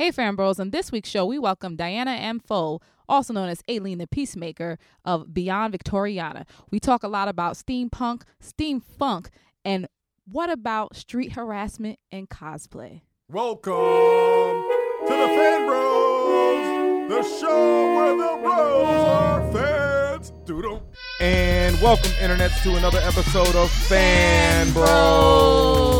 Hey, fan bros. On this week's show, we welcome Diana M. Pho, also known as Ay-leen the Peacemaker of Beyond Victoriana. We talk a lot about steampunk, steamfunk, and what about street harassment and cosplay? Welcome to the Fan Bros, the show where the bros are fans. Doodle. And welcome, internets, to another episode of Fan Bros,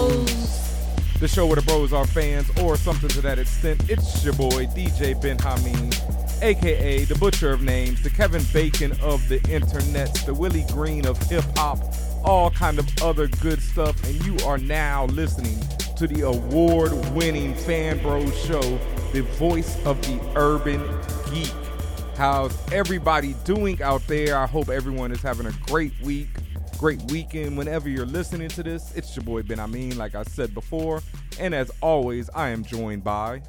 the show where the bros are fans or something to that extent. It's your boy, DJ Ben Hameen, aka the Butcher of Names, the Kevin Bacon of the internets, the Willie Green of hip hop, all kind of other good stuff. And you are now listening to the award-winning Fan Bros show, the voice of the urban geek. How's everybody doing out there? I hope everyone is having a great week, great weekend. Whenever you're listening to this, it's your boy Ben Hameen, like I said before. And as always, I am joined by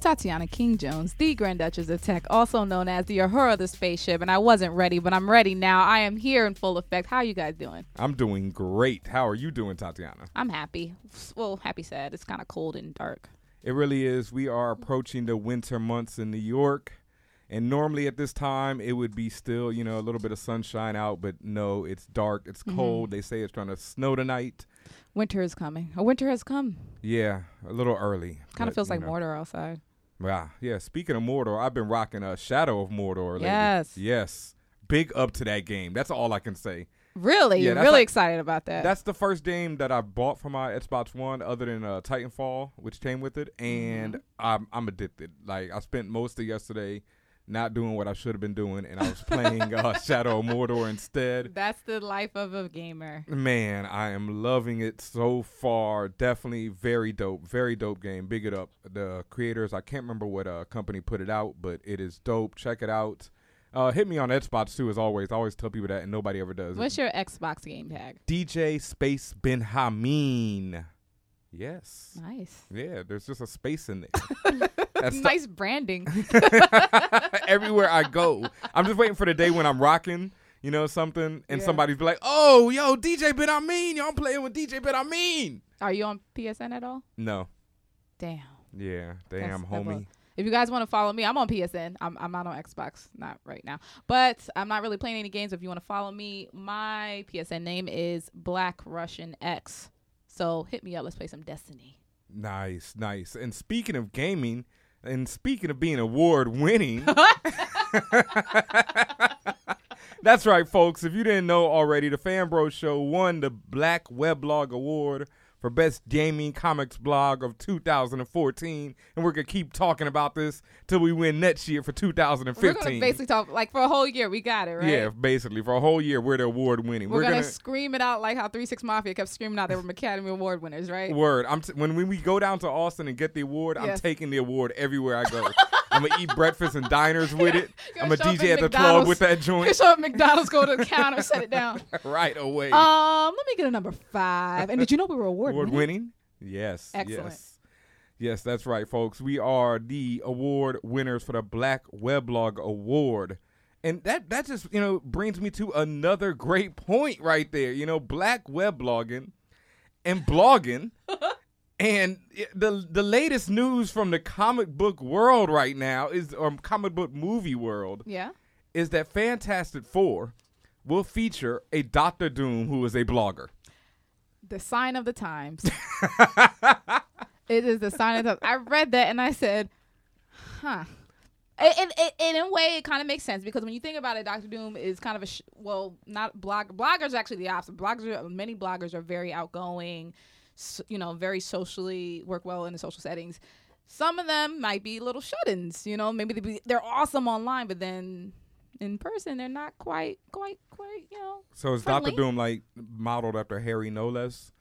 Tatiana King Jones, the Grand Duchess of Tech, also known as the Uhura of the spaceship. And I wasn't ready, but I'm ready now. I am here in full effect. How you guys doing? I'm doing great. How are you doing, Tatiana? I'm happy. Well, happy, sad. It's kind of cold and dark. It really is. We are approaching the winter months in New York. And normally at this time, it would be still, you know, a little bit of sunshine out, but no, it's dark, it's cold. They say it's trying to snow tonight. Winter is coming. A winter has come. Yeah, a little early. Kind of feels like know. Mordor outside. Wow. Yeah. Speaking of Mordor, I've been rocking a Shadow of Mordor lately. Yes. Yes. Big up to that game. That's all I can say. Really? Yeah, really like- excited about that. That's the first game that I bought for my Xbox One, other than uh, Titanfall, which came with it, and Mm-hmm. I'm I'm addicted. Like I spent most of yesterday not doing what I should have been doing, and I was playing uh, Shadow of Mordor instead. That's the life of a gamer. Man, I am loving it so far. Definitely very dope. Very dope game. Big it up. The creators, I can't remember what uh, company put it out, but it is dope. Check it out. Uh, hit me on Xbox too, as always. I always tell people that, and nobody ever does. What's your Xbox game tag? DJ Space Ben Hameen. Yes. Nice. Yeah, there's just a space in there. That's nice branding. everywhere I go. I'm just waiting for the day when I'm rocking, you know, something, and Yeah. somebody's be like, "Oh, yo, DJ Ben Hameen, yo, I'm playing with DJ Ben I mean." Are you on PSN at all? No. Damn. Yeah, damn, That's- homie. If you guys want to follow me, I'm on PSN. I'm, I'm not on Xbox, not right now. But I'm not really playing any games. If you want to follow me, my PSN name is Black Russian X. So hit me up. Let's play some Destiny. Nice, nice. And speaking of gaming, and speaking of being award winning, that's right, folks. If you didn't know already, the Fan Bro Show won the Black Weblog Award for Best Gaming Comics Blog of 2014, and we're gonna keep talking about this till we win next year for We're 2015. gonna basically talk like for a whole year. We got it right. Yeah, basically for a whole year, we're the award winning. We're, gonna, scream it out like how Three Six Mafia kept screaming out they were Academy Award winners, right? Word. I'm t- when when we go down to Austin and get the award, I'm taking the award everywhere I go. I'm gonna eat breakfast and diners with it. I'm a gonna DJ at at the club with that You joint show up at McDonald's, go to the counter, set it down. right away. Um, let me get a number five. And did you know we were award, award winning? Yes. Excellent. Yes. Yes, that's right, folks. We are the award winners for the Black Weblog Award. And that that just, you know, brings me to another great point right there. You know, black weblogging and blogging and the the latest news from the comic book world right now is or comic book movie world Yeah. is that Fantastic 4 will feature a Doctor Doom who is a blogger. The sign of the times. it is the sign of the. I read that and I said, huh. And, and, and- in a way, it kind of makes sense because when you think about it, Doctor Doom is kind of a sh- well, not blog. Bloggers actually the opposite. Bloggers, are, many bloggers are very outgoing, you know, very socially work well in the social settings. Some of them might be little shut-ins. You know, maybe they be, they're awesome online, but then in person they're not quite, quite, quite. You know, So is Doctor Doom like modeled after Harry Knowles?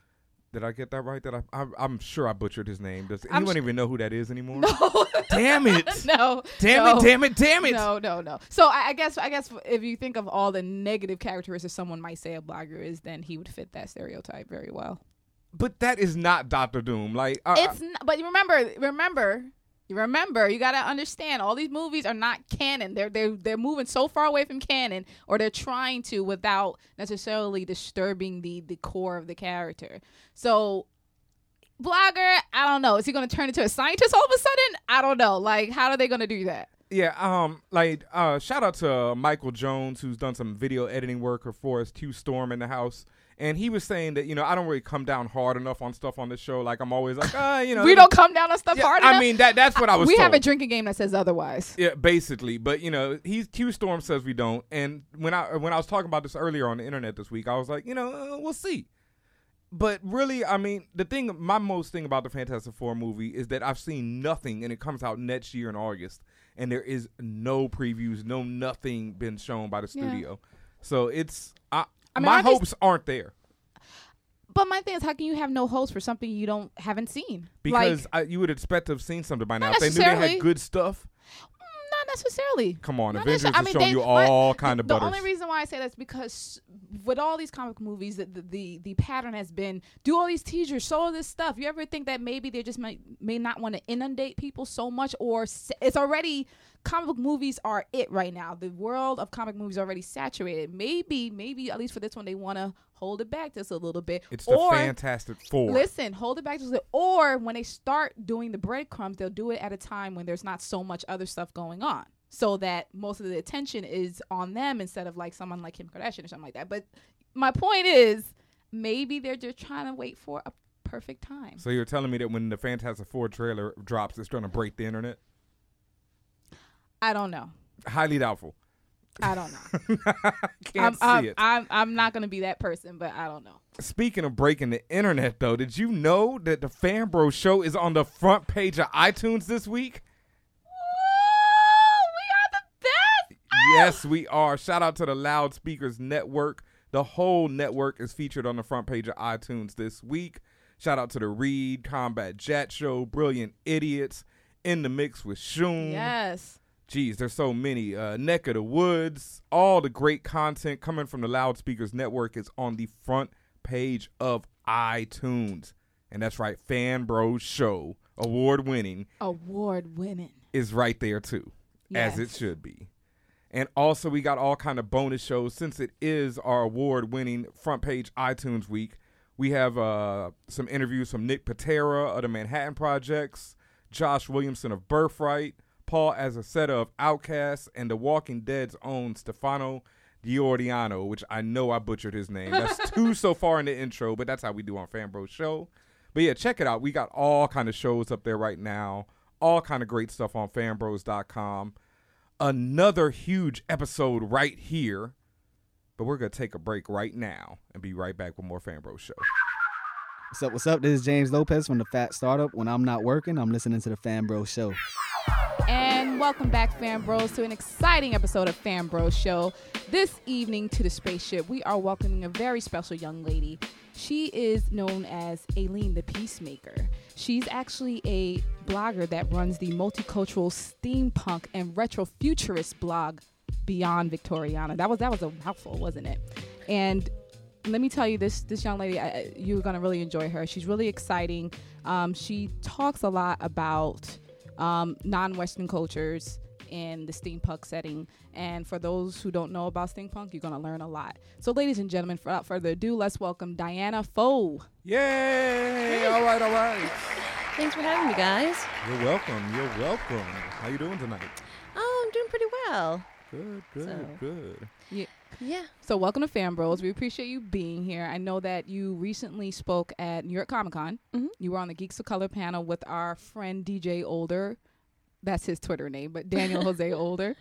Did I get that right? That I, I I'm sure I butchered his name. Does I'm anyone su- even know who that is anymore? no, Damn it! no, Damn no. it! Damn it! Damn it! No, no, no. So I, I guess I guess if you think of all the negative characteristics someone might say a blogger is, then he would fit that stereotype very well. But that is not Doctor Doom. Like I, It's n but you remember, remember, you remember, you gotta understand all these movies are not canon. They're they're they're moving so far away from canon, or they're trying to without necessarily disturbing the the core of the character. So blogger. I don't know. Is he going to turn into a scientist all of a sudden? I don't know. Like, how are they going to do that? Yeah, um, like uh, shout out to uh, Michael Jones who's done some video editing work for us. Q Storm in the house, and he was saying that you know I don't really come down hard enough on stuff on this show. Like I'm always like, ah, you know, we don't come down on stuff Yeah, hard I enough. mean that that's what I was. we have a drinking game that says otherwise. Yeah, basically, but you know, he's Q Storm says we don't. And when I when I was talking about this earlier on the internet this week, I was like, you know, uh, we'll see. But really, I mean, the thing, my most thing about the Fantastic Four movie is that I've seen nothing, and it comes out next year in August, and there is no previews, no nothing been shown by the Yeah. studio. So it's I, I mean, my I just- hopes aren't there But my thing is, how can you have no hopes for something you don't haven't seen? because like, I, you would expect to have seen something by now. If they knew they had good stuff, mm, not necessarily. come on, Not Avengers necessarily. has I mean, they- you my- all kind of the butters. only reason why I say that's because with all these comic movies, the, the the the pattern has been do all these teasers, show all this stuff. You ever think that maybe they just may may not want to inundate people so much, or it's already comic book movies are it right now. The world of comic movies already saturated. Maybe maybe at least for this one they want to hold it back just a little bit. it's the Fantastic Four. Listen, hold it back just a little. Or when they start doing the breadcrumbs, they'll do it at a time when there's not so much other stuff going on. So that most of the attention is on them instead of like someone like Kim Kardashian or something like that. But my point is, maybe they're just trying to wait for a perfect time. So you're telling me that when the Fantastic Four trailer drops, it's going to break the internet? I don't know. Highly doubtful. I don't know. Can't I'm, see I'm, it. I'm, I'm not going to be that person, but I don't know. Speaking of breaking the internet, though, did you know that the Fan Bro Show is on the front page of iTunes this week? Whoa, we are the best. Yes, we are. Shout out to the Loudspeakers Network. The whole network is featured on the front page of iTunes this week. Shout out to the Read Combat Jack Show, Brilliant Idiots, In the Mix with Shoon. Yes. Geez, there's so many. Uh, Neck of the Woods, all the great content coming from the Loudspeakers Network is on the front page of iTunes. And that's right, Fan Bros Show, award winning, Award winning. is right there too, as it should be. And also, we got all kind of bonus shows since it is our award-winning front page iTunes week. We have uh, some interviews from Nick Pitarra of the Manhattan Projects, Josh Williamson of Birthright, Paul Azaceta of Outcasts and The Walking Dead's own Stefano Gaudiano, which I know I butchered his name. That's two so far in the intro, but that's how we do on Fanbro Show. But yeah, check it out. We got all kind of shows up there right now. All kind of great stuff on fanbros.com. Another huge episode right here. But we're going to take a break right now and be right back with more Fanbros Show. What's up? What's up? This is James Lopez from the Fat Startup. When I'm not working, I'm listening to the Fan Bro Show. And welcome back, Fan Bros, to an exciting episode of Fan Bros Show. This evening to the spaceship, we are welcoming a very special young lady. She is known as Ay-leen the Peacemaker. She's actually a blogger that runs the multicultural steampunk and retrofuturist blog Beyond Victoriana. That was that was a mouthful, wasn't it? And let me tell you this this young lady I, you're gonna really enjoy her she's really exciting um, she talks a lot about um, non-western cultures in the steampunk setting and for those who don't know about steampunk you're gonna learn a lot so ladies and gentlemen without further ado let's welcome diana pho Yay! All right, all right. Thanks for having me, guys. You're welcome. You're welcome. How you doing tonight? Oh, I'm doing pretty well. Good, good, So- good. Yeah. So welcome to fan bros. We appreciate you being here. I know that you recently spoke at new york comic con. Mhm. you were on the geeks of color panel with our friend dj older. That's his twitter name but daniel jose older.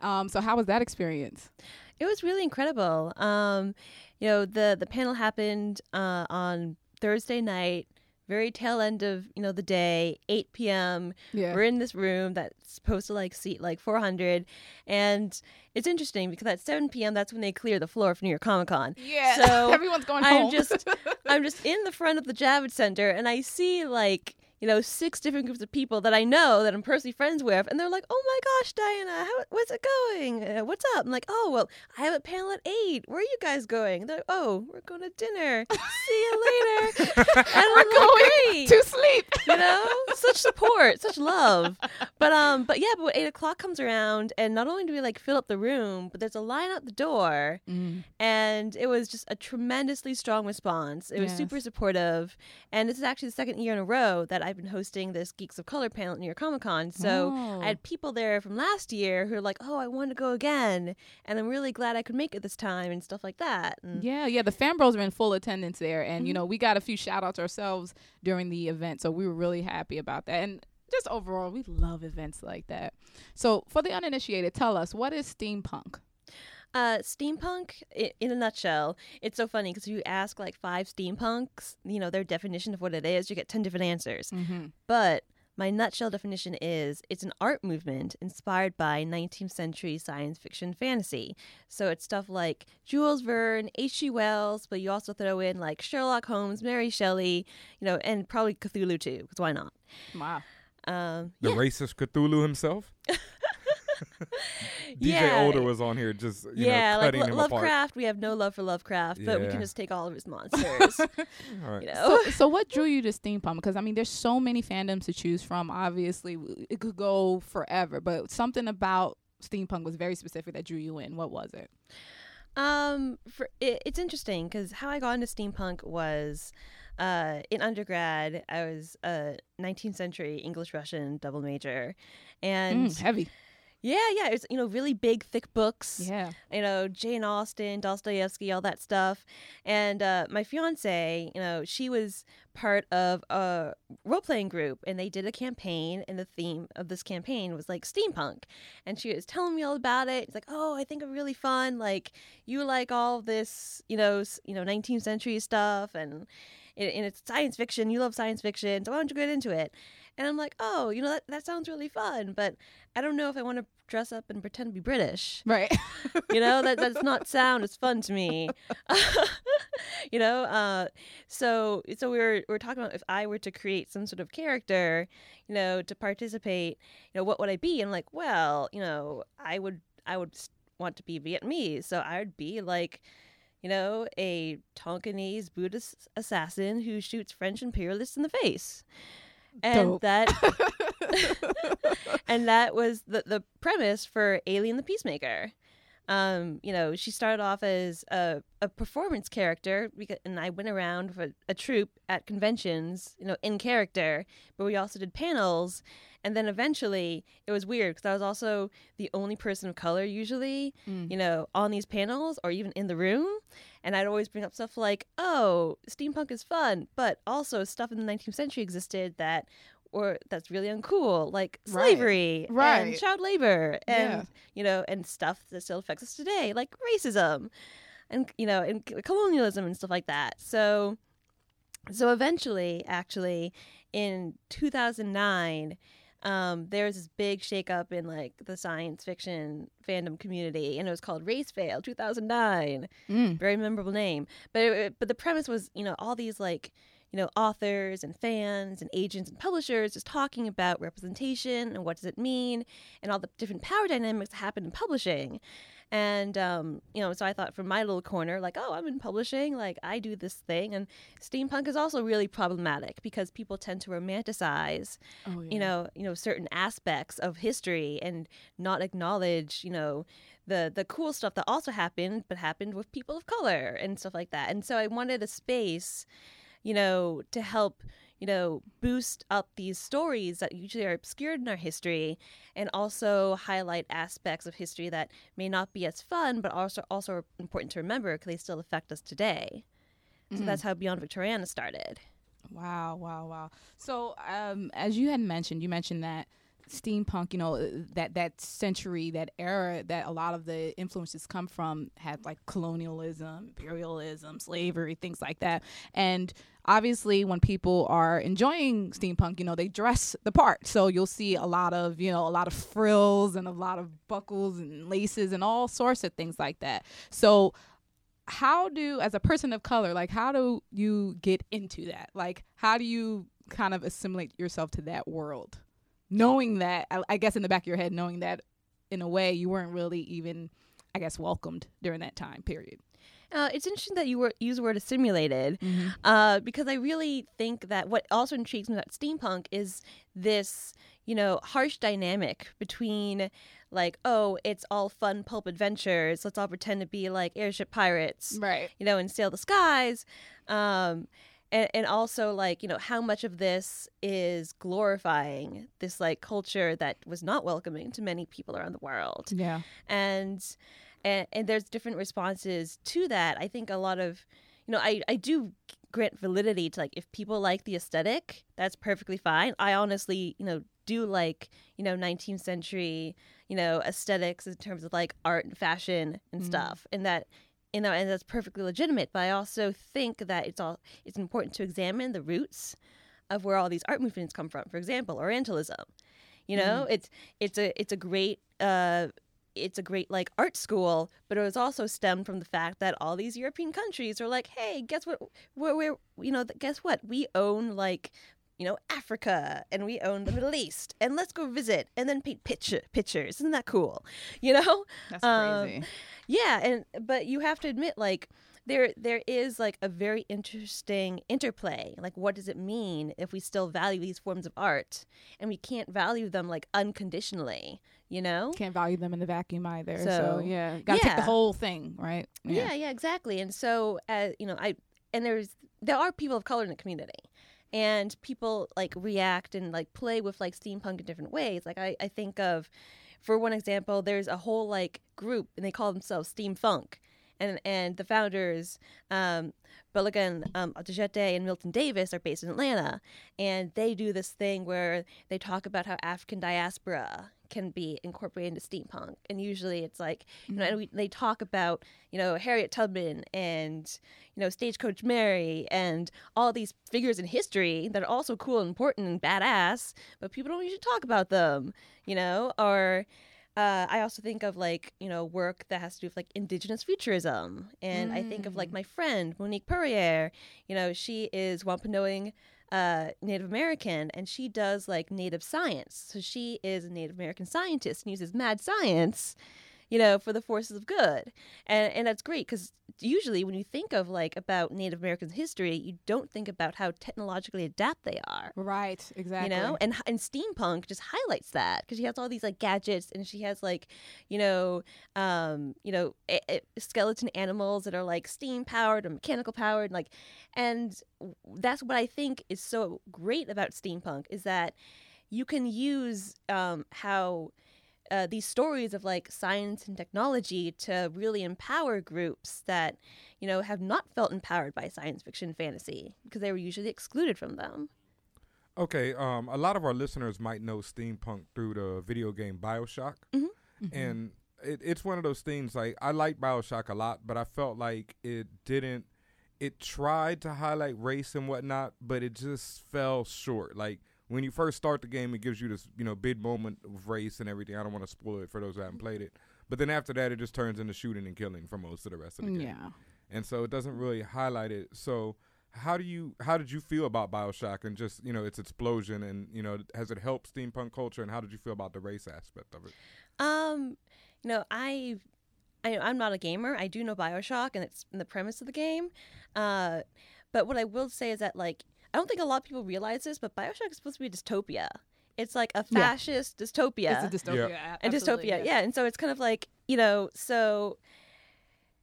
Um, so how was that experience? It was really incredible. Um, you know, the the panel happened uh, on Thursday night, very tail end of you know the day, 8 p.m. yeah We're in this room that's supposed to like seat like 400, and it's interesting because at 7 p.m. that's when they clear the floor for New York Comic Con. yeah So, everyone's going I'm home just I'm just in the front of the Javits Center, and I see like you know, six different groups of people that I know that I'm personally friends with, and they're like, "Oh my gosh, Diana, how, what's it going? Uh, what's up?" I'm like, "Oh well, I have a panel at eight. Where are you guys going?" They're like, "Oh, we're going to dinner. See you later." and We're like, going "Great." to sleep. you know such support such love but um but yeah but when eight o'clock comes around and not only do we like fill up the room but there's a line out the door Mm. and it was just a tremendously strong response it was Yes. super supportive and this is actually the second year in a row that i've been hosting this geeks of color panel at new york comic con so Oh. i had people there from last year who are like oh i want to go again and i'm really glad i could make it this time and stuff like that and Yeah, yeah. The fan bros are in full attendance there, and Mm-hmm. you know we got a few shout outs ourselves during the event, so we were really happy about that. And just overall, we love events like that. So for the uninitiated, tell us what is steampunk. Uh, steampunk, in a nutshell, it's so funny because you ask like five steampunks, you know, their definition of what it is, you get 10 different answers. Mm-hmm. But my nutshell definition is it's an art movement inspired by 19th century science fiction fantasy. So it's stuff like Jules Verne, H.G. Wells, but you also throw in like Sherlock Holmes, Mary Shelley, you know, and probably Cthulhu too, because why not? Wow. Um, The yeah. racist Cthulhu himself. DJ Yeah. Older was on here just you yeah, know like cutting Lo- him apart. Lovecraft, we have no love for Lovecraft, but we can just take all of his monsters. All right. you know? So, so what drew you to steampunk? Because I mean, there's so many fandoms to choose from. Obviously, it could go forever, but something about steampunk was very specific that drew you in. What was it? Um, for it, it's interesting because how I got into steampunk was, uh, in undergrad I was a 19th century English Russian double major, and Mm, heavy. Yeah, yeah, it's you know really big thick books, Yeah. you know Jane Austen, Dostoevsky, all that stuff, and uh, my fiance, you know, she was part of a role playing group, and they did a campaign, and the theme of this campaign was like steampunk, and she was telling me all about it. It's like, oh, I think it's really fun. Like you like all this, you know, you know, 19th century stuff, and and it's science fiction. You love science fiction, so why don't you get into it? And I'm like, oh, you know, that, that sounds really fun, but I don't know if I want to dress up and pretend to be British. Right. You know, that does not sound as fun to me. you know, uh, so so we were we were talking about if I were to create some sort of character, you know, to participate, you know, what would I be? And like, well, you know, I would I would want to be Vietnamese, so I would be like. You know, a Tonkinese Buddhist assassin who shoots French imperialists in the face, and Dope. that and that was the the premise for Ay-leen the Peacemaker. Um, you know, she started off as a, a performance character, because, and I went around with a troupe at conventions, you know, in character. But we also did panels, and then eventually it was weird because I was also the only person of color usually, Mm. you know, on these panels or even in the room. And I'd always bring up stuff like, "Oh, steampunk is fun," but also stuff in the 19th century existed that or that's really uncool, like Right. slavery and Right. child labor and Yeah. you know, and stuff that still affects us today, like racism and you know, and colonialism and stuff like that. So so eventually, actually, in 2009, um, there was this big shakeup in like the science fiction fandom community, and it was called Race Fail 2009 Mm. very memorable name. But it, but the premise was, you know, all these like, you know, authors and fans and agents and publishers just talking about representation and what does it mean and all the different power dynamics that happen in publishing. And um, you know, so I thought from my little corner, like, oh, I'm in publishing, like I do this thing, and steampunk is also really problematic because people tend to romanticize Oh, yeah. you know you know certain aspects of history and not acknowledge you know the the cool stuff that also happened but happened with people of color and stuff like that and so i wanted a space you know to help you know boost up these stories that usually are obscured in our history and also highlight aspects of history that may not be as fun but also also important to remember because they still affect us today. So that's how beyond victoriana started. Wow, wow, wow. So, um, as you had mentioned, you mentioned that steampunk, you know, that that century, that era, that a lot of the influences come from had like colonialism, imperialism, slavery, things like that. And obviously, when people are enjoying steampunk, you know, they dress the part. So you'll see a lot of, you know, a lot of frills and a lot of buckles and laces and all sorts of things like that. So how do as a person of color like how do you get into that like how do you kind of assimilate yourself to that world, knowing that I, I guess in the back of your head, knowing that in a way you weren't really even, I guess, welcomed during that time period. Uh, it's interesting that you were, use the word assimilated uh, because I really think that what also intrigues me about steampunk is this, you know, harsh dynamic between like, oh, it's all fun pulp adventures. Let's all pretend to be like airship pirates, Right. you know, and sail the skies. Um, and, and also like, you know, how much of this is glorifying this like culture that was not welcoming to many people around the world Yeah. and and, and there's different responses to that i think a lot of you know i i do grant validity to like if people like the aesthetic that's perfectly fine i honestly you know do like you know 19th century you know aesthetics in terms of like art and fashion and Mhm. stuff and that you know and that's perfectly legitimate but i also think that it's all it's important to examine the roots of where all these art movements come from for example orientalism you know it's it's a it's a great uh it's a great like art school, but it was also stemmed from the fact that all these European countries are like, hey, guess what? We're, we're you know, guess what? We own like, you know, Africa and we own the Middle East, and let's go visit and then paint picture pictures. Isn't that cool? You know? That's Um, crazy. Yeah, and but you have to admit, like there there is like a very interesting interplay. Like, what does it mean if we still value these forms of art, and we can't value them like unconditionally? You know? Can't value them in the vacuum either. So, So, yeah, gotta take the whole thing, right? Yeah, yeah, exactly. And so, uh, you know, I and there's there are people of color in the community, and people like react and like play with like steampunk in different ways. Like I, I think of, for one example, there's a whole like group and they call themselves steamfunk, and and the founders, um, Balogun um, and Milton Davis are based in Atlanta, and they do this thing where they talk about how African diaspora can be incorporated into steampunk, and usually it's like you know, and we, they talk about you know Harriet Tubman and you know Stagecoach Mary and all these figures in history that are also cool and important and badass, but people don't usually talk about them, you know, or. Uh, I also think of like you know work that has to do with like indigenous futurism, and I think of like my friend Monique Poirier. You know, she is Wampanoag uh, Native American, and she does like native science. So she is a Native American scientist and uses mad science, you know, for the forces of good, and and that's great because usually when you think of like about Native American history, you don't think about how technologically adept they are. Right. Exactly. You know, and and steampunk just highlights that because she has all these like gadgets, and she has like, you know, um, you know, a- a- skeleton animals that are like steam powered or mechanical powered, like, and that's what I think is so great about steampunk is that you can use um, how uh, these stories of like science and technology to really empower groups that you know have not felt empowered by science fiction fantasy because they were usually excluded from them. Okay, um, a lot of our listeners might know steampunk through the video game Bioshock, Mm-hmm. and it, it's one of those things. Like I like Bioshock a lot, but I felt like it didn't. It tried to highlight race and whatnot, but it just fell short. Like when you first start the game, it gives you this you know big moment of race and everything. I don't want to spoil it for those who haven't played it, but then after that, it just turns into shooting and killing for most of the rest of the game Yeah. and so it doesn't really highlight it. So how do you how did you feel about Bioshock and just you know its explosion and you know has it helped steampunk culture and how did you feel about the race aspect of it? Um, you know, I, I I'm not a gamer. I do know Bioshock and it's the premise of the game. Uh, but what I will say is that like I don't think a lot of people realize this, but Bioshock is supposed to be a dystopia. It's like a Yeah. fascist dystopia. It's a dystopia. a- and dystopia, yeah. And so it's kind of like you know, so.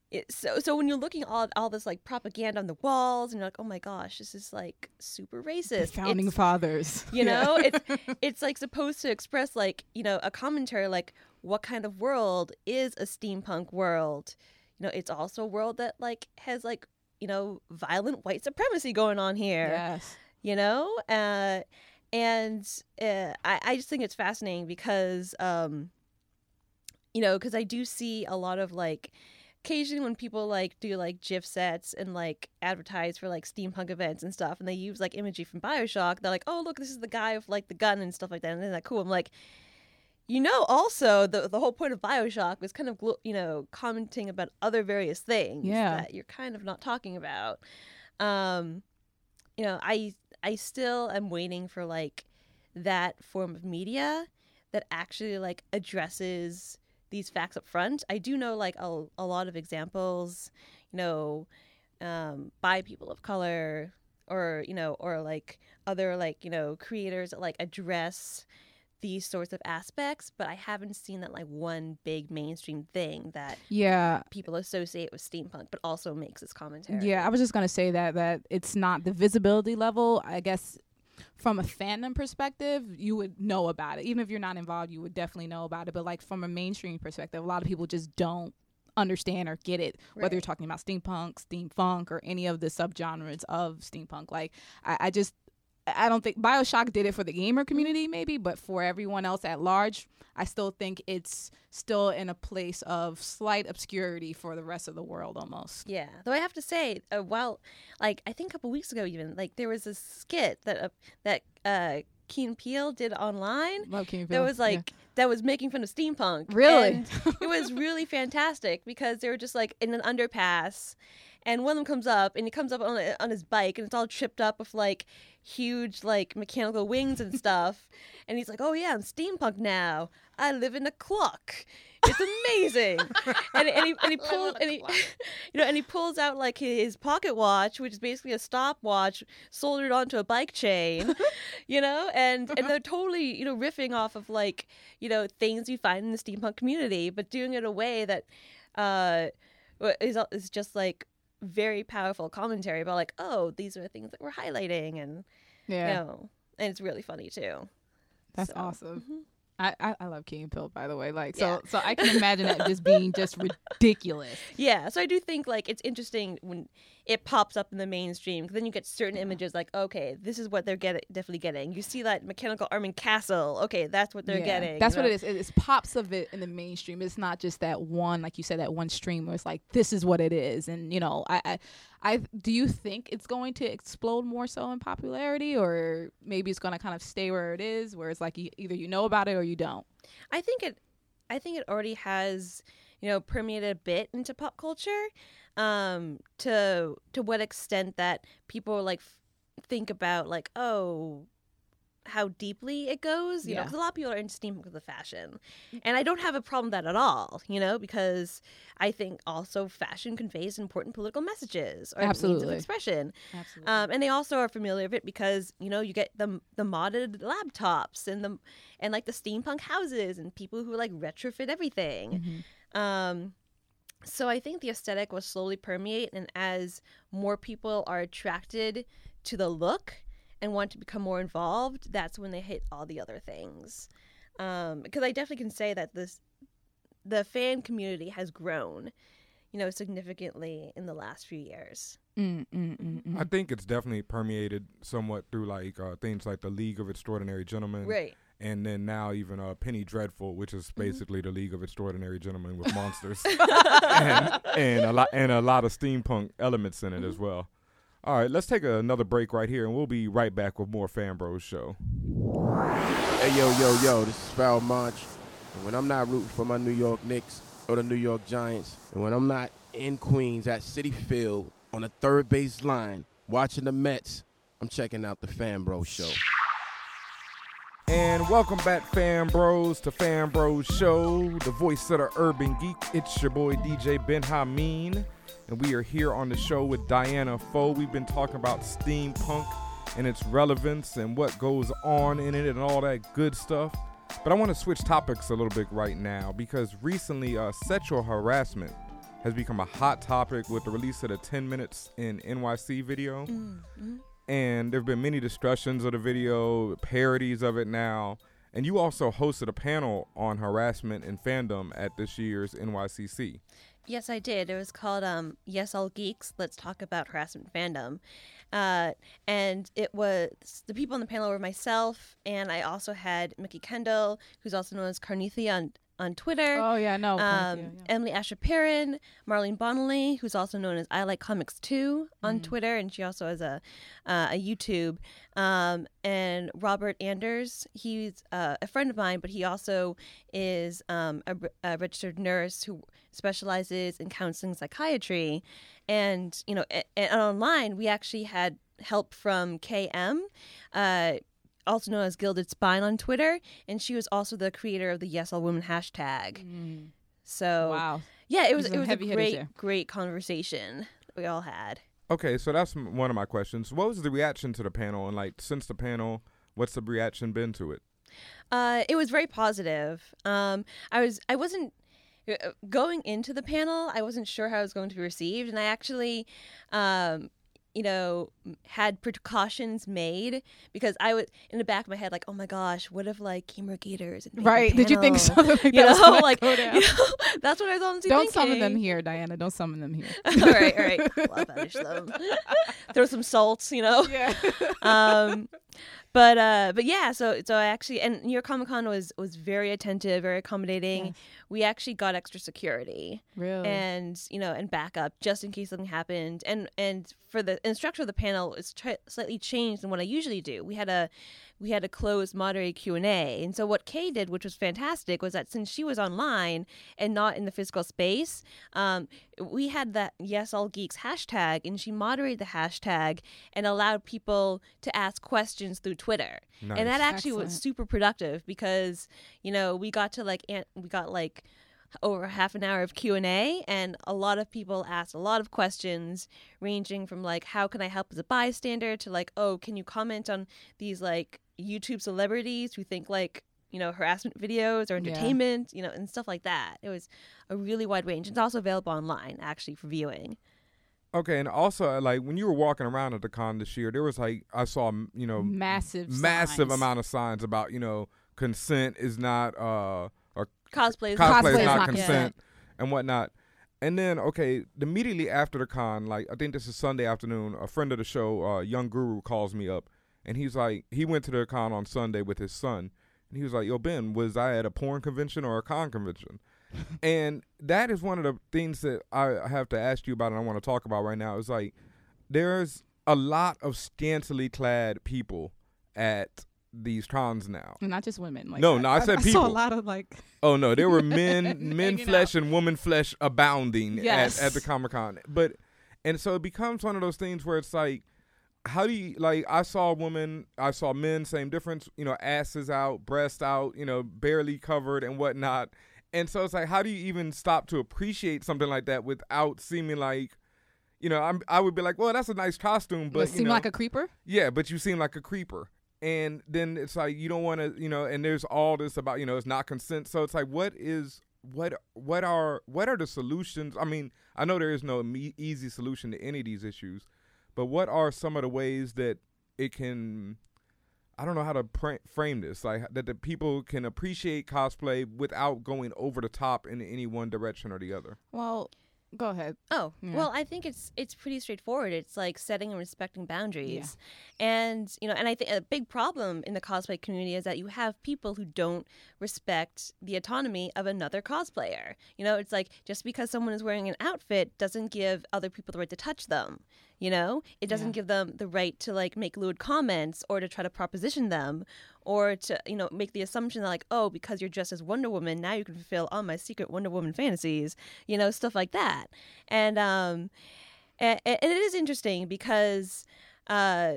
It, so so when you're looking at all all this like propaganda on the walls and you're like, oh my gosh, this is like super racist. The founding It's- fathers. you Yeah. know it's it's like supposed to express like you know a commentary like what kind of world is a steampunk world you know it's also a world that like has like you know violent white supremacy going on here Yes. you know uh and uh, I, I just think it's fascinating because um you know because i do see a lot of like occasionally when people like do like gif sets and like advertise for like steampunk events and stuff and they use like imagery from bioshock they're like oh look this is the guy with like the gun and stuff like that and isn't that cool i'm like you know also the the whole point of bioshock was kind of glo- you know commenting about other various things Yeah. that you're kind of not talking about um you know i I still am waiting for like that form of media that actually like addresses these facts up front. I do know like a, a lot of examples, you know, um, by people of color or you know or like other like you know creators that like address these sorts of aspects but i haven't seen that like one big mainstream thing that Yeah, people associate with steampunk but also makes this commentary Yeah, I was just gonna say that that it's not the visibility level. I guess from a fandom perspective, you would know about it. Even if you're not involved, you would definitely know about it. But like from a mainstream perspective, a lot of people just don't understand or get it. Whether you're talking about steampunk, steamfunk, or any of the subgenres of steampunk, like I, I just I don't think Bioshock did it for the gamer community, maybe, but for everyone else at large, I still think it's still in a place of slight obscurity for the rest of the world almost. Yeah, though I have to say, uh, while like I think a couple weeks ago, even like there was a skit that uh, that uh, Key and Peele did online Love King that was Yeah. like that was making fun of steampunk. Really? it was really fantastic because they were just like in an underpass, and one of them comes up and he comes up on on his bike and it's all tripped up with like huge like mechanical wings and stuff, and he's like, "Oh yeah, I'm steampunk now. I live in a clock." It's amazing, and, and he and he pulls and he, you know, and he pulls out like his pocket watch, which is basically a stopwatch soldered onto a bike chain, you know, and and they're totally you know riffing off of like you know things you find in the steampunk community, but doing it in a way that uh is is just like very powerful commentary about like oh these are the things that we're highlighting and yeah. you know and it's really funny too. That's So, awesome. mhm. I, I, I love Key and Peele by the way. Like so Yeah. so I can imagine that just being just ridiculous. Yeah, so I do think like it's interesting when it pops up in the mainstream. 'cause then you get certain images like, okay, this is what they're get- definitely getting. You see that mechanical arming castle. Okay, that's what they're Yeah, getting. That's you what know? it is. It- It's pops of it in the mainstream. It's not just that one, like you said, that one stream where it's like this is what it is. And you know, I, I, I do you think it's going to explode more so in popularity, or maybe it's going to kind of stay where it is, where it's like you, either you know about it or you don't. I think it. I think it already has, you know, permeated a bit into pop culture. Um, to to what extent that people like f- think about like, oh, how deeply it goes. You know, because a lot of people are into steampunk with the fashion, and I don't have a problem with that at all. You know, because I think also fashion conveys important political messages or means of expression. Absolutely. Um, and they also are familiar with it because you know you get the the modded laptops and the and like the steampunk houses and people who like retrofit everything. Mhm. Um, so I think the aesthetic will slowly permeate, and as more people are attracted to the look and want to become more involved, that's when they hit all the other things. Um, because I definitely can say that this the fan community has grown, you know, significantly in the last few years. Mm, mm, mm, mm. I think it's definitely permeated somewhat through like uh, things like the League of Extraordinary Gentlemen, Right. and then now even uh, Penny Dreadful, which is Mm-hmm. basically the League of Extraordinary Gentlemen with monsters, and, and a lot and a lot of steampunk elements in it Mm-hmm. as well. All right, let's take another break right here, and we'll be right back with more Fan Bros Show. Hey yo yo yo, this is Pharoahe Monch. And when I'm not rooting for my New York Knicks or the New York Giants, and when I'm not in Queens at Citi Field on the third base line watching the Mets, I'm checking out the Fan Bro Show. And welcome back, Fan Bros, to Fan Bros Show, the voice of the urban geek. It's your boy DJ Ben Hameen, and we are here on the show with Diana Pho. We've been talking about steampunk and its relevance and what goes on in it and all that good stuff. But I want to switch topics a little bit right now because recently, uh, sexual harassment has become a hot topic with the release of the 10 Minutes in NYC video and there have been many discussions of the video, parodies of it now. And you also hosted a panel on harassment and fandom at this year's NYCC. Yes, I did. It was called um, Yes All Geeks, Let's Talk About Harassment Fandom. Uh, and it was the people on the panel were myself, and I also had Mikki Kendall, who's also known as Karnythia on, on Twitter. oh yeah, no. um, yeah, yeah. Emily Asher Perrin, Marlene Bonnelly, who's also known as I Like Comics Too on Twitter, and she also has a uh, a YouTube. Um, and Robert Anders, he's uh, a friend of mine, but he also is um, a, a registered nurse who specializes in counseling psychiatry. And you know, a- and online we actually had help from KM, uh, also known as Gilded Spine on Twitter, and she was also the creator of the Yes All Women hashtag. So Wow. yeah, it was it was a heavy hitters great there. great conversation we all had. Okay, so that's m- one of my questions. What was the reaction to the panel? And like, since the panel, what's the reaction been to it? Uh, it was very positive. Um, I was I wasn't uh, going into the panel. I wasn't sure how it was going to be received, and I actually, um, you know, had precautions made because I was in the back of my head like, oh my gosh, what if like GamerGaters and Right. Did you think something like You that know, like you know, that's what I was honestly Don't thinking. summon them here, Diana. Don't summon them here. all right, all right. Well, I'll them. Throw some salts, you know. Yeah. um but uh but yeah so so i actually and new york comic con was was very attentive very accommodating Yes. we actually got extra security Really? and you know and backup just in case something happened and and for the and structure of the panel is tri- slightly changed than what i usually do we had a we had a closed moderated q&a and so what kay did which was fantastic was that since she was online and not in the physical space um, we had that yes all geeks hashtag and she moderated the hashtag and allowed people to ask questions through twitter. Nice. and that actually was super productive because you know we got to like an- we got like over half an hour of q&a and a lot of people asked a lot of questions ranging from like how can i help as a bystander to like oh can you comment on these like youtube celebrities who think like you know harassment videos or Yeah. entertainment you know and stuff like that it was a really wide range it's also available online actually for viewing Okay, and also uh, like when you were walking around at the con this year, there was like I saw you know massive, massive signs. amount of signs about you know consent is not uh or cosplay is cosplay Cosplay is is not not consent consent. and whatnot. And then okay, immediately after the con, like I think this is Sunday afternoon, a friend of the show, uh, Young Guru, calls me up, and he's like, he went to the con on Sunday with his son, and he was like, "Yo, Ben, was I at a porn convention or a con convention?" and that is one of the things that I have to ask you about, and I want to talk about right now. Is like, there's a lot of scantily clad people at these cons now. And not just women. Like No, no, I said saw people. a lot of like. Oh no, there were men, men Hanging flesh and woman flesh abounding Yes. at, at the Comic Con. But and so it becomes one of those things where it's like, how do you like? I saw a woman, I saw men, same difference. You know, asses out, breast out, you know, barely covered and whatnot. And so it's like, how do you even stop to appreciate something like that without seeming like, you know, I'm I would be like, well, that's a nice costume, but But you seem know, like a creeper. yeah, but you seem like a creeper. And then it's like you don't want to, you know, and there's all this about, you know, it's not consent. So it's like what is what what are what are the solutions? I mean, I know there is no easy solution to any of these issues, but what are some of the ways that it can I don't know how to pr- frame this, like that the people can appreciate cosplay without going over the top in any one direction or the other. Well, go ahead. Oh Yeah. well, I think it's it's pretty straightforward. It's like setting and respecting boundaries, and you know, and I think a big problem in the cosplay community is that you have people who don't respect the autonomy of another cosplayer. You know, it's like just because someone is wearing an outfit doesn't give other people the right to touch them. You know, it doesn't Yeah. give them the right to like make lewd comments or to try to proposition them or to you know make the assumption that like oh because you're dressed as Wonder Woman now you can fulfill all my secret Wonder Woman fantasies you know stuff like that. And um and, and it is interesting because uh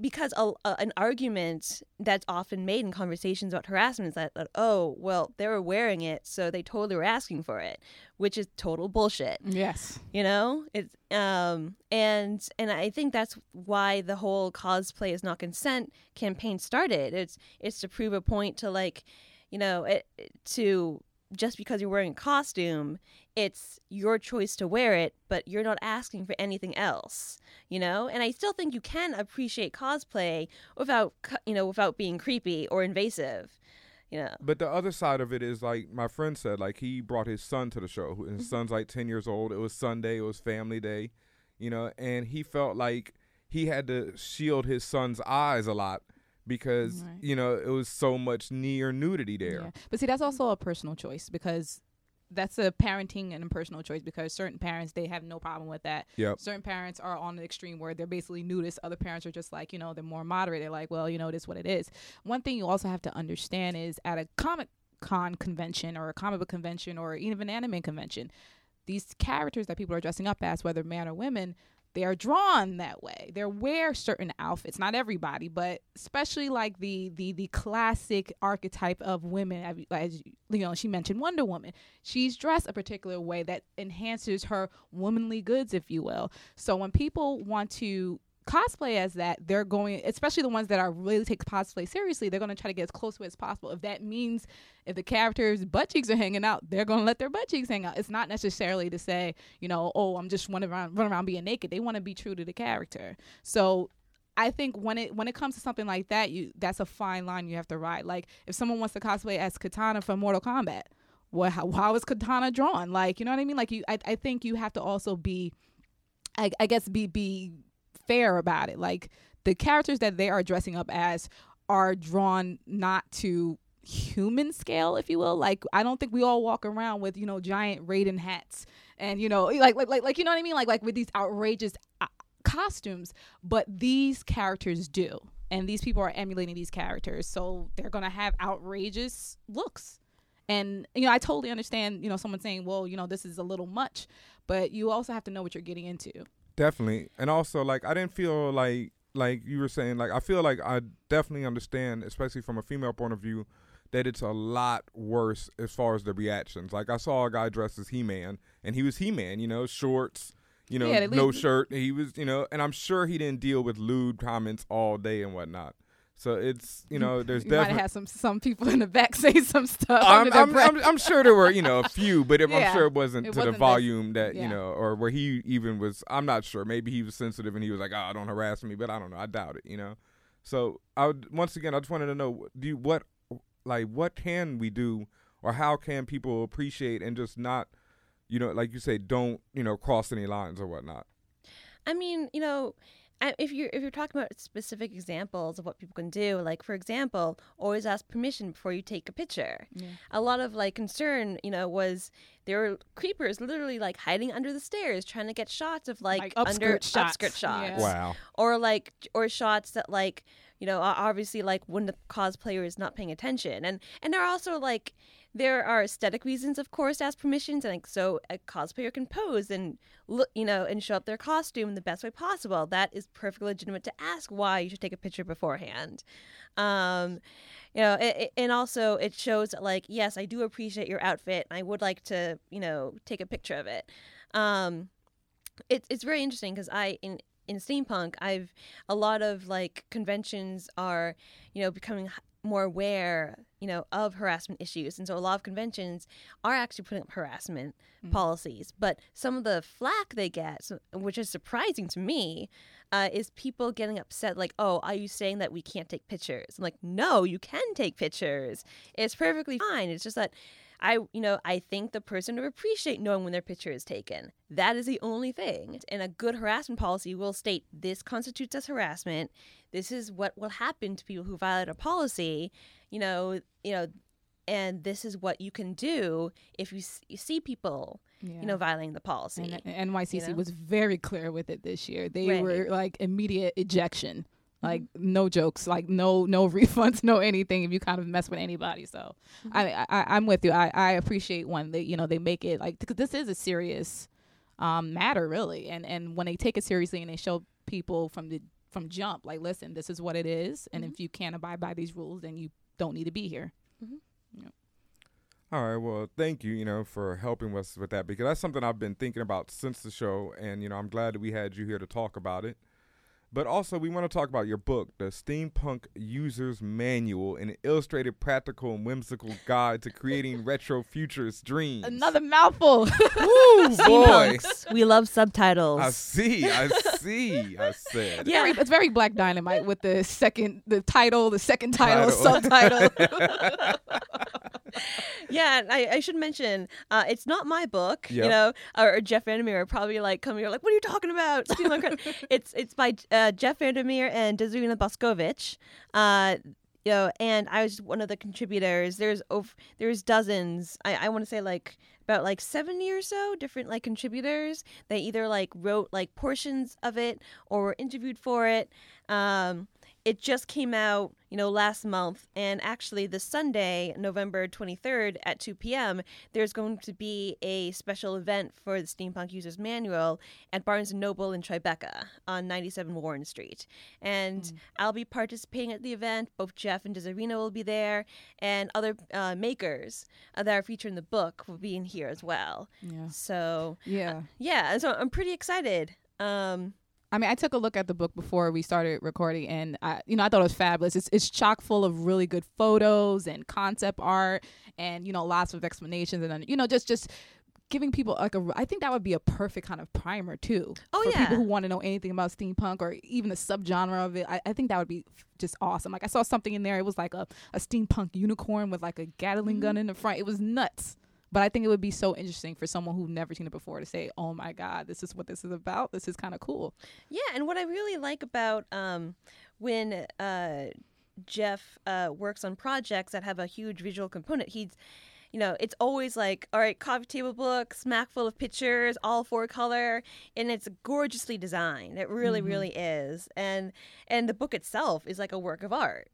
because a, a, an argument that's often made in conversations about harassment is that, that oh well they were wearing it so they totally were asking for it which is total bullshit. Yes. you know? It's um and and i think that's why the whole cosplay is not consent campaign started. It's it's to prove a point to like you know it, to just because you're wearing a costume it's your choice to wear it but you're not asking for anything else you know and i still think you can appreciate cosplay without you know without being creepy or invasive you know But the other side of it is like my friend said, like he brought his son to the show. and Mm-hmm. His son's like ten years old. It was Sunday. It was family day, you know, and he felt like he had to shield his son's eyes a lot because Right. you know it was so much near nudity there. Yeah. But see, that's also a personal choice because that's a parenting and a personal choice because certain parents they have no problem with that. Yep. Certain parents are on the extreme where they're basically nudist. Other parents are just like, you know, they're more moderate. They're like, well, you know, this is what it is. One thing you also have to understand is at a comic con convention or a comic book convention or even an anime convention, these characters that people are dressing up as, whether man or women, they are drawn that way. They wear certain outfits. Not everybody, but especially like the the the classic archetype of women. As- you know, she mentioned Wonder Woman. She's dressed a particular way that enhances her womanly goods, if you will. So when people want to cosplay as that, they're going, especially the ones that are really take cosplay seriously, they're going to try to get as close to it as possible. If that means if the character's butt cheeks are hanging out, they're going to let their butt cheeks hang out. It's not necessarily to say, you know, oh, I'm just running around, running around being naked. They want to be true to the character. So I think when it when it comes to something like that, you that's a fine line you have to ride. Like if someone wants to cosplay as Kitana from Mortal Kombat, well, how, how is Kitana drawn? Like you know what I mean? Like you, I, I think you have to also be, I, I guess, be be fair about it. Like the characters that they are dressing up as are drawn not to human scale, if you will. Like I don't think we all walk around with you know giant Raiden hats and you know like like like, like you know what I mean? Like like with these outrageous uh, costumes, but these characters do. And these people are emulating these characters, so they're gonna have outrageous looks. And you know, I totally understand. You know, someone saying, "Well, you know, this is a little much," but you also have to know what you're getting into. Definitely. And also like I didn't feel like like you were saying like I feel like I definitely understand especially from a female point of view that it's a lot worse as far as the reactions. Like I saw a guy dressed as He-Man and he was He-Man, you know, shorts, you know, Yeah, no least- shirt. He was, you know, and I'm sure he didn't deal with lewd comments all day and whatnot. So it's, you know, there's You might have definitely had some some people in the back say some stuff. I'm, under I'm, breath. I'm, I'm sure there were, you know, a few, but if, I'm sure it wasn't It to wasn't the this- volume that, you yeah. know, or where he even was, I'm not sure. Maybe he was sensitive and he was like, oh, don't harass me, but I don't know. I doubt it, you know? So I would, once again, I just wanted to know, do you, what, like, what can we do or how can people appreciate and just not, you know, like you say, don't, you know, cross any lines or whatnot? I mean, you know, I- if you're if you're talking about specific examples of what people can do, like for example, always ask permission before you take a picture. Yeah. A lot of like concern, you know, was there were creepers literally like hiding under the stairs trying to get shots of like, Like under upskirt shots. upskirt shots, Yeah. Wow. or like or shots that like you know obviously like when the cosplayer is not paying attention, and and there are also like there are aesthetic reasons, of course, to ask permissions, and like, so a cosplayer can pose and look, you know, and show up their costume in the best way possible. That is perfectly legitimate to ask why you should take a picture beforehand. Um, you know, it, it- and also it shows that, like, yes, I do appreciate your outfit, and I would like to, you know, take a picture of it. Um, it, it's very interesting because I in in steampunk, I've a lot of like conventions are, you know, becoming more aware, you know, of harassment issues, and so a lot of conventions are actually putting up harassment policies. But some of the flack they get, which is surprising to me, uh, is people getting upset, like, "Oh, are you saying that we can't take pictures?" I'm like, "No, you can take pictures. It's perfectly fine. It's just that." I, you know, I think the person would appreciate knowing when their picture is taken. That is the only thing. And a good harassment policy will state this constitutes as harassment. This is what will happen to people who violate a policy. You know, you know, and this is what you can do if you, s- you see people, Yeah. you know, violating the policy. And uh, NYCC you know? was very clear with it this year. They Right. were like immediate ejection. Like mm-hmm. no jokes, like no no refunds, no anything if you kind of mess with anybody. So mm-hmm. I, I I'm with you. I, I appreciate when they you know they make it like because this is a serious um matter really, and and when they take it seriously and they show people from the from jump like listen this is what it is, and mm-hmm. if you can't abide by these rules then you don't need to be here. All right. Well, thank you, you know, for helping us with that because that's something I've been thinking about since the show, and you know, I'm glad that we had you here to talk about it. But also, we want to talk about your book, The Steampunk User's Manual, an illustrated, practical, and whimsical guide to creating retro futurist dreams. Another mouthful. Woo, boy! We love subtitles. I see. I see. I said. Yeah. very, it's very Black Dynamite with the second, the title, the second title, Title. subtitle. Yeah, I, I should mention, uh, it's not my book, Yep. you know, or, or Jeff Vandermeer are probably like coming here like, what are you talking about? Stealing my credit." it's it's by uh, Jeff Vandermeer and Desirina Boskovich. Uh, you know, and I was one of the contributors. There's over, there's dozens. I, I want to say like about like seventy or so different like contributors. They either like wrote like portions of it or were interviewed for it. Um, it just came out, you know, last month, and actually this Sunday, November 23rd at 2 p.m., there's going to be a special event for the Steampunk Users Manual at Barnes & Noble in Tribeca on 97 Warren Street. And I'll be participating at the event. Both Jeff and Desirina will be there, and other uh, makers uh, that are featured in the book will be in here as well. Yeah. So, Yeah. yeah, so I'm pretty excited. Um, I mean, I took a look at the book before we started recording, and I, you know, I thought it was fabulous. It's it's chock full of really good photos and concept art, and you know, lots of explanations, and then you know, just just giving people like a. I think that would be a perfect kind of primer too. Oh, for yeah. people who want to know anything about steampunk or even the subgenre of it. I, I think that would be just awesome. Like I saw something in there. It was like a a steampunk unicorn with like a Gatling gun mm-hmm. in the front. It was nuts. But I think it would be so interesting for someone who've never seen it before to say, "Oh my God, this is what this is about. This is kind of cool." Yeah, and what I really like about um, when uh, Jeff uh, works on projects that have a huge visual component, he's you know, it's always like, all right, coffee table book, smack full of pictures, all four color, and it's gorgeously designed. It really, really is. And and the book itself is like a work of art.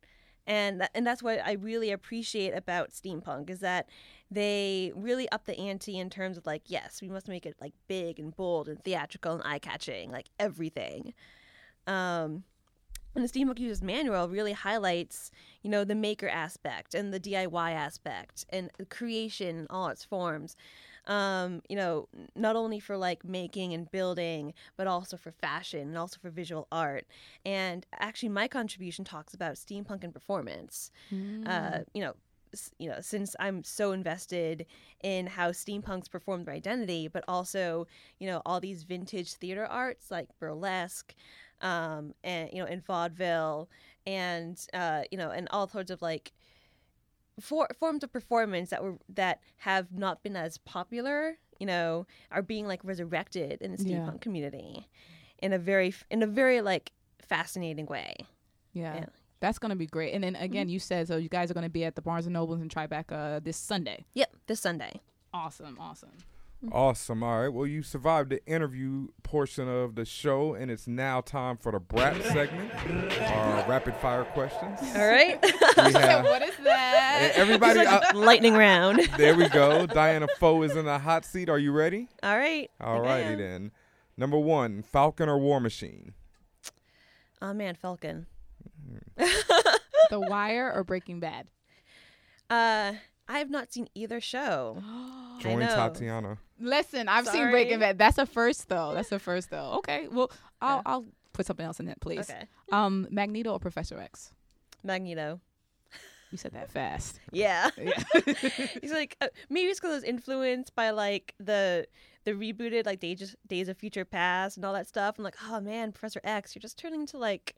And that, and that's what I really appreciate about steampunk is that they really up the ante in terms of like, yes, we must make it like big and bold and theatrical and eye catching, like everything. Um, and the Steampunk Users Manual really highlights, you know, the maker aspect and the DIY aspect and creation in all its forms. Um, you know, not only for like making and building, but also for fashion and also for visual art. And actually, my contribution talks about steampunk and performance. Uh, you know, you know, since I'm so invested in how steampunks perform their identity, but also, you know, all these vintage theater arts like burlesque, um, and you know, in vaudeville, and uh, you know, and all sorts of like for, forms of performance that were that have not been as popular, you know, are being like resurrected in the Yeah. steampunk community in a very in a very like fascinating way. Yeah. Yeah. That's gonna be great. And then mm-hmm. again, you said so. You guys are gonna be at the Barnes and Nobles in Tribeca this Sunday. Yep, this Sunday. Awesome, awesome. Awesome. All right. Well, you survived the interview portion of the show, and it's now time for the Brat segment, our rapid fire questions. All right. Have, what is that? everybody. out- Lightning round. there we go. Diana Pho is in the hot seat. Are you ready? All right. All righty then. Number one, Falcon or War Machine? Oh man, Falcon. the Wire or Breaking Bad? Uh, I have not seen either show. Join. Tatiana. Listen, I've seen Breaking Bad. That's a first though. That's a first though. Okay. Well, I'll I'll put something else in that, please. Okay. Um, Magneto or Professor X? Magneto. You said that fast. Yeah. Yeah. He's like uh, maybe it's because I was influenced by like the the rebooted like Days Days of Future Past and all that stuff. I'm like, oh man, Professor X, you're just turning into like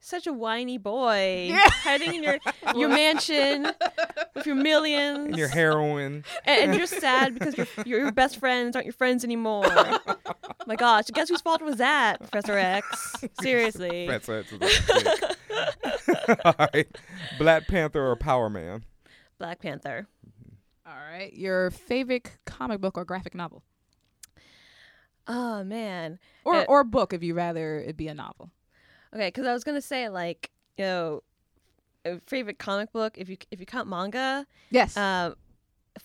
such a whiny boy, hiding in your your mansion with your millions, And your heroin. and, and you're sad because your your best friends aren't your friends anymore. My gosh, guess whose fault was that, Professor X? Seriously, That's it. All right. Black Panther or Power Man? Black Panther. All right. Your favorite comic book or graphic novel, Oh man. or Uh, or book if you rather it be a novel. Okay, because I was gonna say like you know, a favorite comic book if you if you count manga, Yes. uh,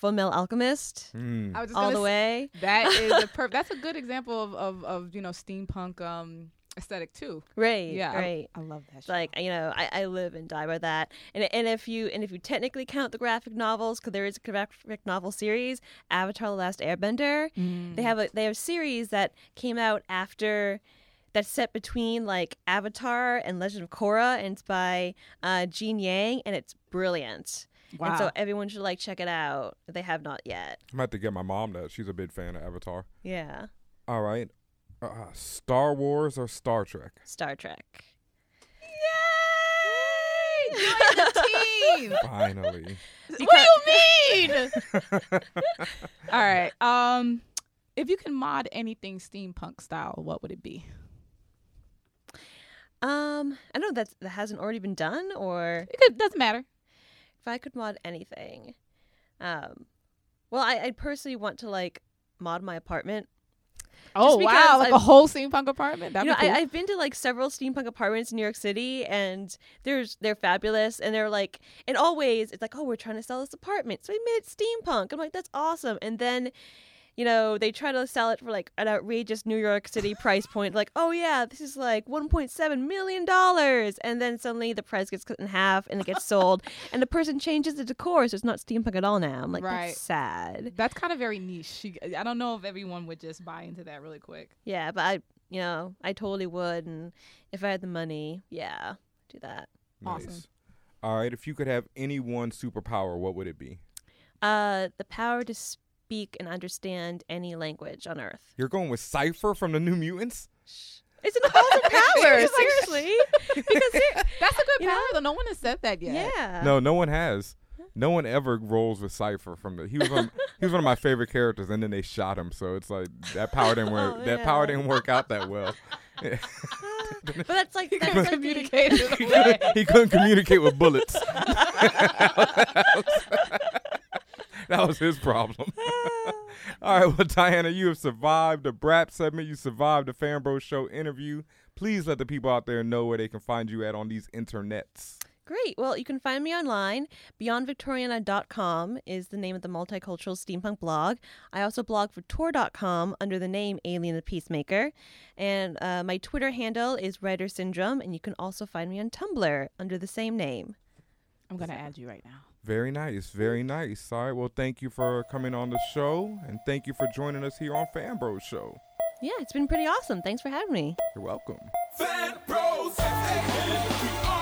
Fullmetal Alchemist, Mm. I was just all gonna the s- way. That is a per- That's a good example of, of, of you know steampunk um aesthetic too. Right. Yeah, Right. I, love that. It's like you know, I, I live and die by that. And and if you and if you technically count the graphic novels, because there is a graphic novel series, Avatar: The Last Airbender, Mm. they have a they have a series that came out after. That's set between like Avatar and Legend of Korra, and it's by uh, Gene Yang, and it's brilliant. wow. And so everyone should like check it out if they have not yet. I'm about to get my mom that. She's a big fan of Avatar. Yeah, All right. Uh, Star Wars or Star Trek? Star Trek. Yay! Join the team. Finally. what do you mean? All right. Um, if you can mod anything steampunk style, what would it be? Um, I don't know that's that hasn't already been done, or It could, doesn't matter. if I could mod anything, um, well, I I personally want to like mod my apartment. Oh wow, like a I've- whole steampunk apartment. That'd you know, be cool. I, I've been to like several steampunk apartments in New York City, and there's they're fabulous, and they're like in all ways, it's like, oh, we're trying to sell this apartment, so we made it steampunk. I'm like, that's awesome, and then. You know, they try to sell it for like an outrageous New York City price point, like, oh yeah, this is like 1.7 million dollars, and then suddenly the price gets cut in half and it gets sold, and the person changes the decor, so it's not steampunk at all now. I'm like, Right. that's sad. That's kind of very niche. I don't know if everyone would just buy into that really quick. Yeah, but I, you know, I totally would, and if I had the money, yeah, do that. Nice. Awesome. All right. If you could have any one superpower, what would it be? Uh, the power to speak and understand any language on Earth. You're going with Cipher from the New Mutants? It's an awesome power, seriously. because ser- That's a good power, know? though. No one has said that yet. yeah, No, no one has. No one ever rolls with Cipher from the. He was one. he was one of my favorite characters, and then they shot him. So it's like that power didn't work. Oh, that power didn't work out that well. but that's like that's Couldn't like communicate in he, couldn't, he couldn't communicate with bullets. that was his problem. All right, well, Diana, you have survived the BRAP segment. You survived the Fan Bro Show interview. Please let the people out there know where they can find you at on these internets. Great. Well, you can find me online. BeyondVictoriana.com is the name of the multicultural steampunk blog. I also blog for Tor.com under the name Ay-leen the Peacemaker. And uh, my Twitter handle is Writer Syndrome, and you can also find me on Tumblr under the same name. I'm gonna add you right now. Very nice, very nice. All right, well, thank you for coming on the show, and thank you for joining us here on Fan Bro Show. Yeah, it's been pretty awesome. Thanks for having me. You're welcome. Fan Bros. F-A-N. We